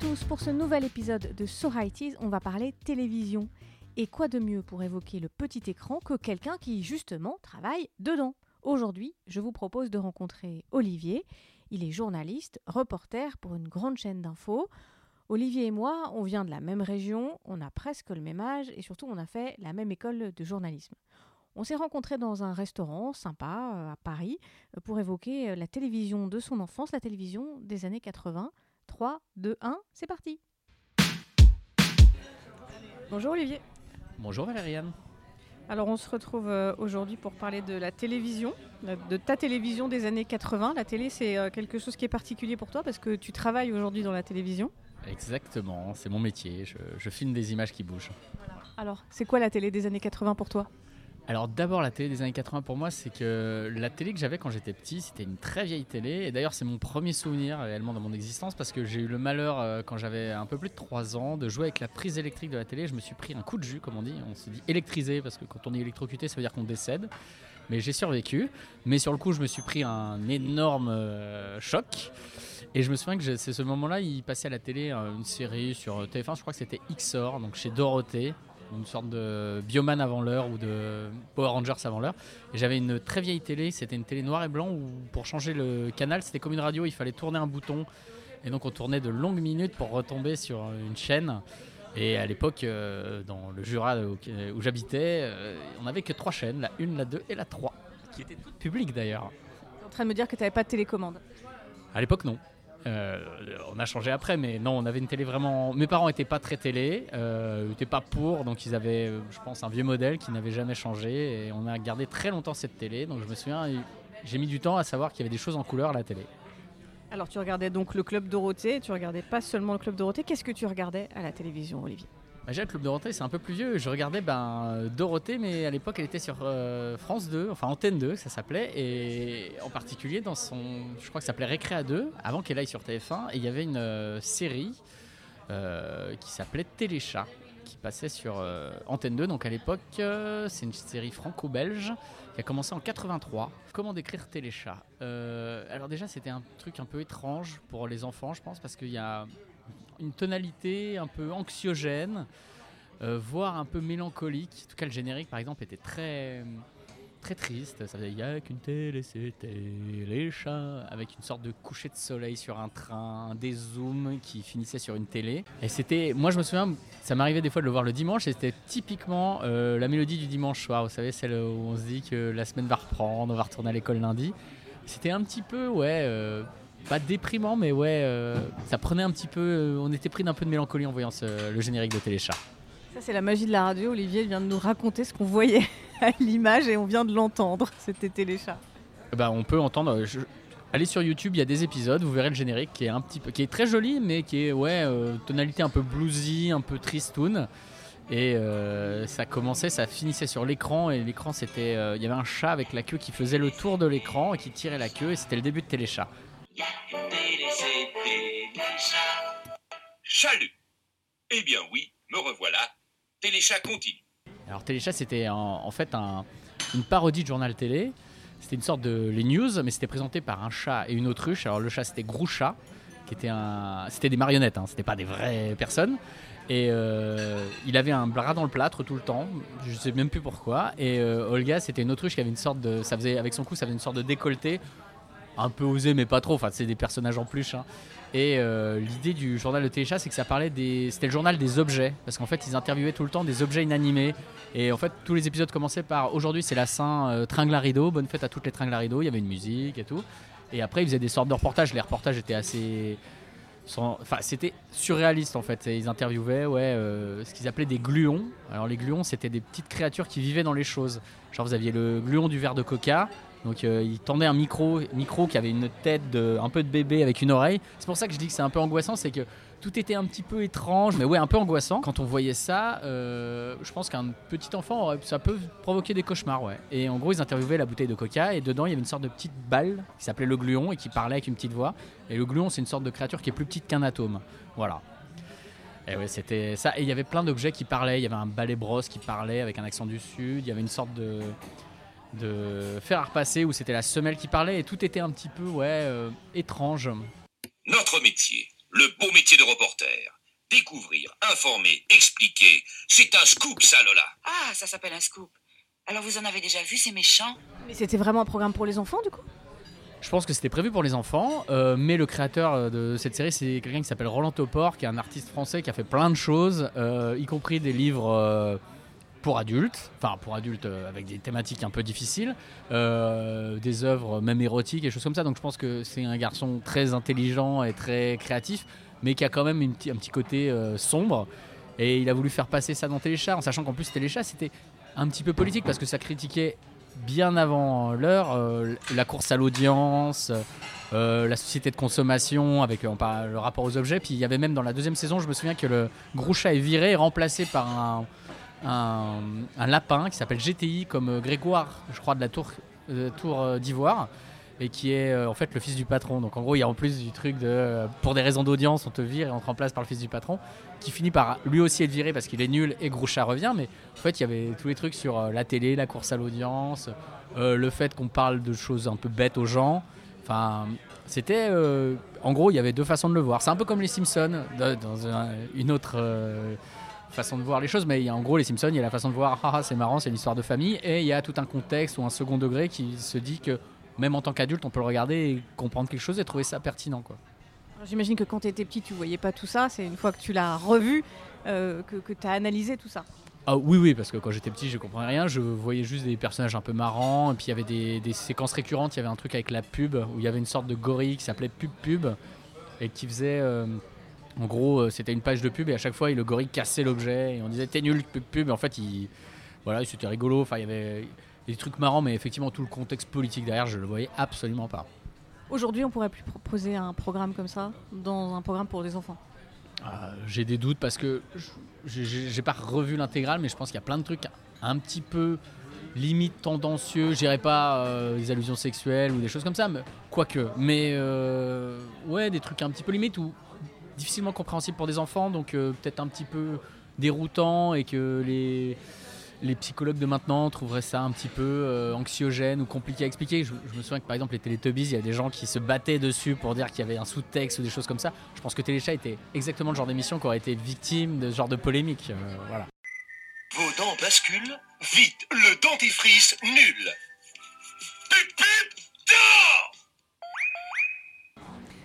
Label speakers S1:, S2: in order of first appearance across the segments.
S1: tous, pour ce nouvel épisode de So It on va parler télévision. Et quoi de mieux pour évoquer le petit écran que quelqu'un qui justement travaille dedans? Aujourd'hui, je vous propose de rencontrer Olivier. Il est journaliste, reporter pour une grande chaîne d'infos. Olivier et moi, on vient de la même région, on a presque le même âge et surtout on a fait la même école de journalisme. On s'est rencontrés dans un restaurant sympa euh, à Paris euh, pour évoquer euh, la télévision de son enfance, la télévision des années 80. 3, 2, 1, c'est parti Bonjour Olivier.
S2: Bonjour Valériane.
S1: Alors on se retrouve aujourd'hui pour parler de la télévision, de ta télévision des années 80. La télé c'est quelque chose qui est particulier pour toi parce que tu travailles aujourd'hui dans la télévision.
S2: Exactement, c'est mon métier, je, filme des images qui bougent.
S1: Alors c'est quoi la télé des années 80 pour toi?
S2: Alors d'abord la télé des années 80 pour moi c'est que la télé que j'avais quand j'étais petit c'était une très vieille télé. Et d'ailleurs c'est mon premier souvenir réellement dans mon existence parce que j'ai eu le malheur euh, quand j'avais un peu plus de 3 ans de jouer avec la prise électrique de la télé. Je me suis pris un coup de jus comme on dit. On se dit électrisé parce que quand on est électrocuté ça veut dire qu'on décède. Mais j'ai survécu. Mais sur le coup je me suis pris un énorme euh, choc. Et je me souviens que c'est ce moment-là, il passait à la télé euh, une série sur TF1, je crois que c'était XOR, donc chez Dorothée, une sorte de Bioman avant l'heure ou de Power Rangers avant l'heure. Et j'avais une très vieille télé, c'était une télé noir et blanc où pour changer le canal, c'était comme une radio, il fallait tourner un bouton. Et donc on tournait de longues minutes pour retomber sur une chaîne. Et à l'époque, euh, dans le Jura où, j'habitais, euh, on n'avait que trois chaînes, la 1, la 2 et la 3, qui étaient toutes publiques d'ailleurs.
S1: Tu es en train de me dire que tu n'avais pas de télécommande
S2: À l'époque, non. Euh, on a changé après, mais non, on avait une télé vraiment. Mes parents n'étaient pas très télé, euh, n'étaient pas pour, donc ils avaient, euh, je pense, un vieux modèle qui n'avait jamais changé. Et on a gardé très longtemps cette télé. Donc je me souviens, j'ai mis du temps à savoir qu'il y avait des choses en couleur à la télé.
S1: Alors tu regardais donc le Club Dorothée, tu regardais pas seulement le Club Dorothée. Qu'est-ce que tu regardais à la télévision, Olivier?
S2: Déjà, le Club Dorothée, c'est un peu plus vieux. Je regardais ben, Dorothée, mais à l'époque, elle était sur euh, France 2, enfin Antenne 2, ça s'appelait. Et en particulier, dans son. Je crois que ça s'appelait Récréa 2, avant qu'elle aille sur TF1. Et il y avait une euh, série euh, qui s'appelait Téléchat, qui passait sur Antenne 2. Donc à l'époque, c'est une série franco-belge qui a commencé en 83. Comment décrire Téléchat? Alors, déjà, c'était un truc un peu étrange pour les enfants, je pense, parce qu'il y a une tonalité un peu anxiogène, euh, voire un peu mélancolique. En tout cas, le générique, par exemple, était très très triste. Ça faisait y a qu'une télé, c'était les chats, avec une sorte de coucher de soleil sur un train, des zooms qui finissaient sur une télé. Et c'était, moi je me souviens, ça m'arrivait des fois de le voir le dimanche, et c'était typiquement euh, la mélodie du dimanche soir. Vous savez, celle où on se dit que la semaine va reprendre, on va retourner à l'école lundi. C'était un petit peu, ouais. Euh, pas déprimant, mais ouais, euh, ça prenait un petit peu. Euh, on était pris d'un peu de mélancolie en voyant le générique de Téléchat.
S1: Ça, c'est la magie de la radio. Olivier vient de nous raconter ce qu'on voyait à l'image et on vient de l'entendre. C'était Téléchat.
S2: Bah, on peut entendre. Allez sur YouTube, il y a des épisodes, vous verrez le générique qui est un petit peu, qui est très joli, mais qui est ouais, euh, tonalité un peu bluesy, un peu tristoun. Et ça commençait, ça finissait sur l'écran et l'écran c'était, il y avait un chat avec la queue qui faisait le tour de l'écran et qui tirait la queue et c'était le début de Téléchat.
S3: Chalut Eh bien oui, me revoilà. Téléchat continue.
S2: Alors Téléchat, c'était en, fait une parodie de journal télé. C'était une sorte de les news, mais c'était présenté par un chat et une autruche. Alors le chat, c'était Groucha, qui était un, c'était des marionnettes, hein, c'était pas des vraies personnes. Et euh, il avait un bras dans le plâtre tout le temps, je sais même plus pourquoi. Et euh, Olga, c'était une autruche qui avait une sorte de, ça faisait avec son cou, ça faisait une sorte de décolleté un peu osé, mais pas trop. Enfin, c'est des personnages en plus. Hein. Et euh, l'idée du journal de Téléchat, c'est que ça parlait des. C'était le journal des objets. Parce qu'en fait, ils interviewaient tout le temps des objets inanimés. Et en fait, tous les épisodes commençaient par aujourd'hui, c'est la Saint euh, tringle rideau. Bonne fête à toutes les tringles rideau. Il y avait une musique et tout. Et après, ils faisaient des sortes de reportages. Les reportages étaient assez. Enfin, c'était surréaliste en fait. Ils interviewaient ouais, euh, ce qu'ils appelaient des gluons. Alors, les gluons, c'était des petites créatures qui vivaient dans les choses. Genre, vous aviez le gluon du verre de coca donc euh, il tendait un micro, micro qui avait une tête de, un peu de bébé avec une oreille. C'est pour ça que je dis que c'est un peu angoissant, c'est que tout était un petit peu étrange, mais ouais, un peu angoissant. Quand on voyait ça, euh, je pense qu'un petit enfant, ça peut provoquer des cauchemars, ouais. Et en gros, ils interviewaient la bouteille de coca, et dedans, il y avait une sorte de petite balle qui s'appelait le gluon et qui parlait avec une petite voix. Et le gluon, c'est une sorte de créature qui est plus petite qu'un atome. Voilà. Et ouais, c'était ça. Et il y avait plein d'objets qui parlaient. Il y avait un balai brosse qui parlait avec un accent du sud. Il y avait une sorte de de faire repasser où c'était la semelle qui parlait et tout était un petit peu ouais euh, étrange.
S3: Notre métier, Le beau métier de reporter. Découvrir, informer, expliquer. C'est un scoop, ça, Lola.
S4: Ah, ça s'appelle un scoop. Alors vous en avez déjà vu, ces méchants
S1: Mais c'était vraiment un programme pour les enfants, du coup?
S2: Je pense que c'était prévu pour les enfants, euh, mais le créateur euh, de cette série, c'est quelqu'un qui s'appelle Roland Topor, qui est un artiste français qui a fait plein de choses, euh, y compris des livres euh, pour adultes, enfin pour adultes euh, avec des thématiques un peu difficiles, euh, des œuvres même érotiques et choses comme ça. Donc je pense que c'est un garçon très intelligent et très créatif, mais qui a quand même un petit côté euh, sombre. Et il a voulu faire passer ça dans Téléchat, en sachant qu'en plus Téléchat, c'était un petit peu politique parce que ça critiquait bien avant l'heure la course à l'audience, la société de consommation avec le rapport aux objets. Puis il y avait même dans la deuxième saison, je me souviens que le Groucha est viré remplacé par un, un, lapin qui s'appelle GTI comme euh, Grégoire, je crois, de la tour, euh, tour euh, d'Ivoire. Et qui est en fait le fils du patron. Donc en gros, il y a en plus du truc de. pour des raisons d'audience, on te vire et on te remplace par le fils du patron. Qui finit par lui aussi être viré parce qu'il est nul et Groucha revient. Mais en fait, il y avait tous les trucs sur la télé, la course à l'audience, le fait qu'on parle de choses un peu bêtes aux gens. Enfin, c'était. en gros, il y avait deux façons de le voir. C'est un peu comme les Simpsons, dans un- une autre façon de voir les choses. Mais il y a, en gros, les Simpsons, il y a la façon de voir, ah, ah, c'est marrant, c'est une histoire de famille. Et il y a tout un contexte ou un second degré qui se dit que même en tant qu'adulte, on peut le regarder et comprendre quelque chose et trouver ça pertinent. Quoi.
S1: J'imagine que quand tu étais petit, tu voyais pas tout ça. C'est une fois que tu l'as revu euh, que, que tu as analysé tout ça.
S2: Ah oui, oui, parce que quand j'étais petit, je comprenais rien. Je voyais juste des personnages un peu marrants. Et puis il y avait des, des séquences récurrentes. Il y avait un truc avec la pub où il y avait une sorte de gorille qui s'appelait Pub Pub et qui faisait. euh, en gros, euh, c'était une page de pub et à chaque fois, le gorille cassait l'objet et on disait t'es nul, Pub Pub. Et en fait, il, voilà, c'était rigolo. Enfin, il y avait des trucs marrants, mais effectivement, tout le contexte politique derrière, je le voyais absolument pas.
S1: Aujourd'hui, on pourrait plus proposer un programme comme ça dans un programme pour des enfants.
S2: Euh, j'ai des doutes parce que je- j'ai pas revu l'intégrale, mais je pense qu'il y a plein de trucs un petit peu limite tendancieux. Je dirais pas euh, des allusions sexuelles ou des choses comme ça, mais quoique. Mais euh, ouais, des trucs un petit peu limite ou difficilement compréhensibles pour des enfants, donc euh, peut-être un petit peu déroutant et que les les psychologues de maintenant trouveraient ça un petit peu euh, anxiogène ou compliqué à expliquer. Je, me souviens que par exemple les Teletubbies, il y a des gens qui se battaient dessus pour dire qu'il y avait un sous-texte ou des choses comme ça. Je pense que Téléchat était exactement le genre d'émission qui aurait été victime de ce genre de polémique. euh, voilà.
S3: Vos dents basculent Vite, le dentifrice nul. Pup, pup, dents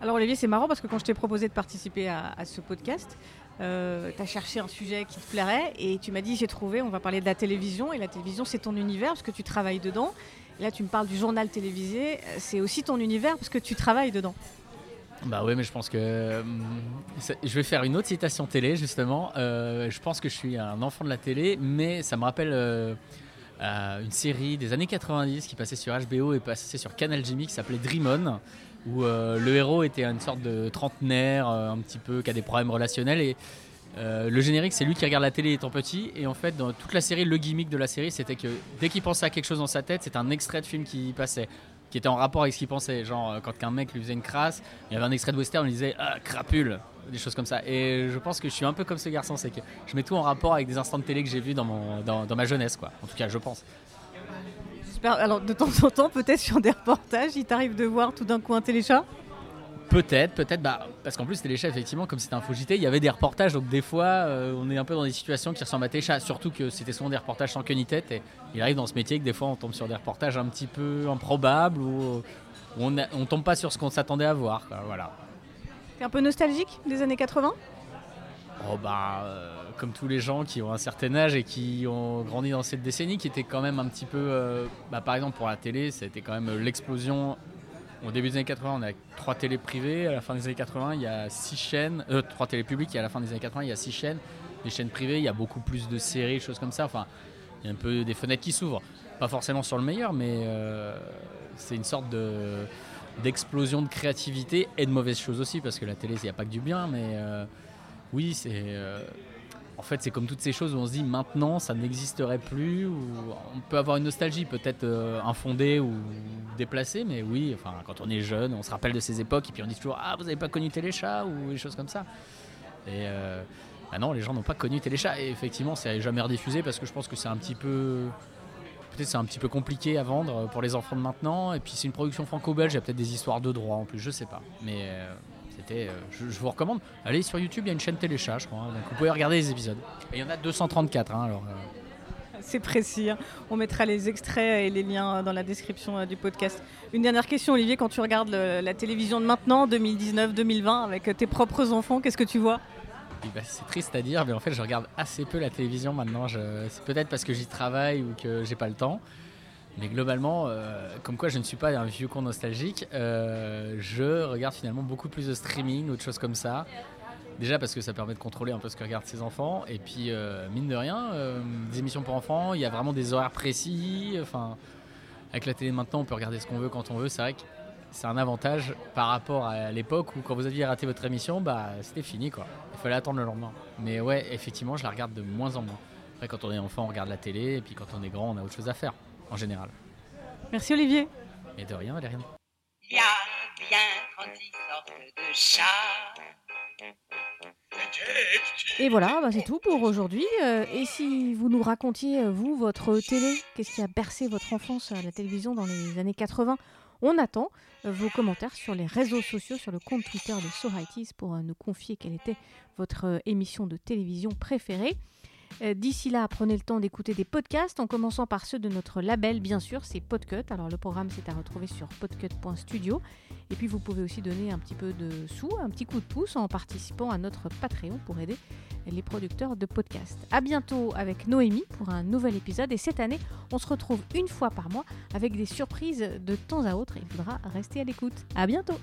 S1: Alors Olivier, c'est marrant parce que quand je t'ai proposé de participer à, ce podcast, euh, tu as cherché un sujet qui te plairait et tu m'as dit j'ai trouvé, on va parler de la télévision et la télévision c'est ton univers parce que tu travailles dedans. Là tu me parles du journal télévisé, euh, c'est aussi ton univers parce que tu travailles dedans.
S2: Bah oui, mais je pense que hum, je vais faire une autre citation télé justement. Euh, je pense que je suis un enfant de la télé, mais ça me rappelle euh, une série des années 90 qui passait sur HBO et passait sur Canal Jimmy qui s'appelait Dream On, où euh, le héros était une sorte de trentenaire, euh, un petit peu qui a des problèmes relationnels et euh, le générique, c'est lui qui regarde la télé étant petit. Et en fait, dans toute la série, le gimmick de la série, c'était que dès qu'il pensait à quelque chose dans sa tête, c'était un extrait de film qui passait, qui était en rapport avec ce qu'il pensait. Genre, quand un mec lui faisait une crasse, il y avait un extrait de western, on lui disait Ah, crapule Des choses comme ça. Et je pense que je suis un peu comme ce garçon, c'est que je mets tout en rapport avec des instants de télé que j'ai vus dans, mon, dans ma jeunesse, quoi. En tout cas, je pense.
S1: Alors de temps en temps, peut-être sur des reportages, il t'arrive de voir tout d'un coup un téléchat.
S2: Peut-être, peut-être, bah, parce qu'en plus, Téléchat, effectivement, comme c'était un faux JT, il y avait des reportages, donc des fois, euh, on est un peu dans des situations qui ressemblent à Téléchat, surtout que c'était souvent des reportages sans queue ni tête, et il arrive dans ce métier que des fois, on tombe sur des reportages un petit peu improbables, ou où on, a- on tombe pas sur ce qu'on s'attendait à voir, quoi, voilà.
S1: T'es un peu nostalgique des années 80
S2: Oh bah, euh, comme tous les gens qui ont un certain âge et qui ont grandi dans cette décennie, qui était quand même un petit peu, euh, bah, par exemple pour la télé, c'était quand même l'explosion. Au début des années 80, on a trois télés privées. À la fin des années 80, il y a six chaînes, euh, trois télés publiques. Et à la fin des années 80, il y a six chaînes. Les chaînes privées, il y a beaucoup plus de séries, choses comme ça. Enfin, il y a un peu des fenêtres qui s'ouvrent. Pas forcément sur le meilleur, mais c'est une sorte de d'explosion de créativité et de mauvaises choses aussi, parce que la télé, il n'y a pas que du bien, mais oui, c'est. euh, en fait, c'est comme toutes ces choses où on se dit maintenant ça n'existerait plus, on peut avoir une nostalgie peut-être euh, infondée ou déplacée, mais oui, enfin, quand on est jeune, on se rappelle de ces époques et puis on dit toujours Ah, vous n'avez pas connu Téléchat ou des choses comme ça. Et euh, ah non, les gens n'ont pas connu Téléchat, et effectivement, c'est jamais rediffusé parce que je pense que c'est un petit peu. Peut-être c'est un petit peu compliqué à vendre pour les enfants de maintenant, et puis c'est une production franco-belge, il y a peut-être des histoires de droit en plus, je sais pas. Mais c'était, euh, je, je vous recommande. Allez sur YouTube, il y a une chaîne téléchat, je crois. hein, donc vous pouvez regarder les épisodes. Et il y en a 234, hein, alors. euh,
S1: C'est précis. hein. On mettra les extraits et les liens dans la description euh, du podcast. Une dernière question, Olivier, quand tu regardes le- la télévision de maintenant, 2019-2020, avec euh, tes propres enfants, qu'est-ce que tu vois?
S2: Et bah, c'est triste à dire, mais en fait, je regarde assez peu la télévision maintenant. Je- C'est peut-être parce que j'y travaille ou que j'ai pas le temps. Mais globalement, euh, comme quoi je ne suis pas un vieux con nostalgique, euh, je regarde finalement beaucoup plus de streaming ou de choses comme ça. Déjà parce que ça permet de contrôler un peu ce que regardent ses enfants. Et puis, euh, mine de rien, des émissions pour enfants, il y a vraiment des horaires précis. Enfin, avec la télé maintenant, on peut regarder ce qu'on veut quand on veut. C'est vrai que c'est un avantage par rapport à l'époque où quand vous aviez raté votre émission, bah c'était fini quoi. Il fallait attendre le lendemain. Mais ouais, effectivement, je la regarde de moins en moins. Après, quand on est enfant, on regarde la télé, et puis quand on est grand, on a autre chose à faire, en général.
S1: Merci, Olivier.
S2: Et de rien, Valériane.
S4: Il y a bien 36 sortes de chats.
S1: Et voilà, bah, c'est tout pour aujourd'hui. Euh, et si vous nous racontiez, euh, vous, votre télé, qu'est-ce qui a bercé votre enfance à la télévision dans les années 80 On attend vos commentaires sur les réseaux sociaux, sur le compte Twitter de So Righties pour euh, nous confier quelle était votre émission de télévision préférée. Euh, D'ici là, prenez le temps d'écouter des podcasts, en commençant par ceux de notre label, bien sûr, c'est Podcut. Alors le programme, c'est à retrouver sur podcut.studio. Et puis vous pouvez aussi donner un petit peu de sous, un petit coup de pouce en participant à notre Patreon pour aider les producteurs de podcasts. À bientôt avec Noémie pour un nouvel épisode. Et cette année, on se retrouve une fois par mois avec des surprises de temps à autre. Il faudra rester à l'écoute. À bientôt!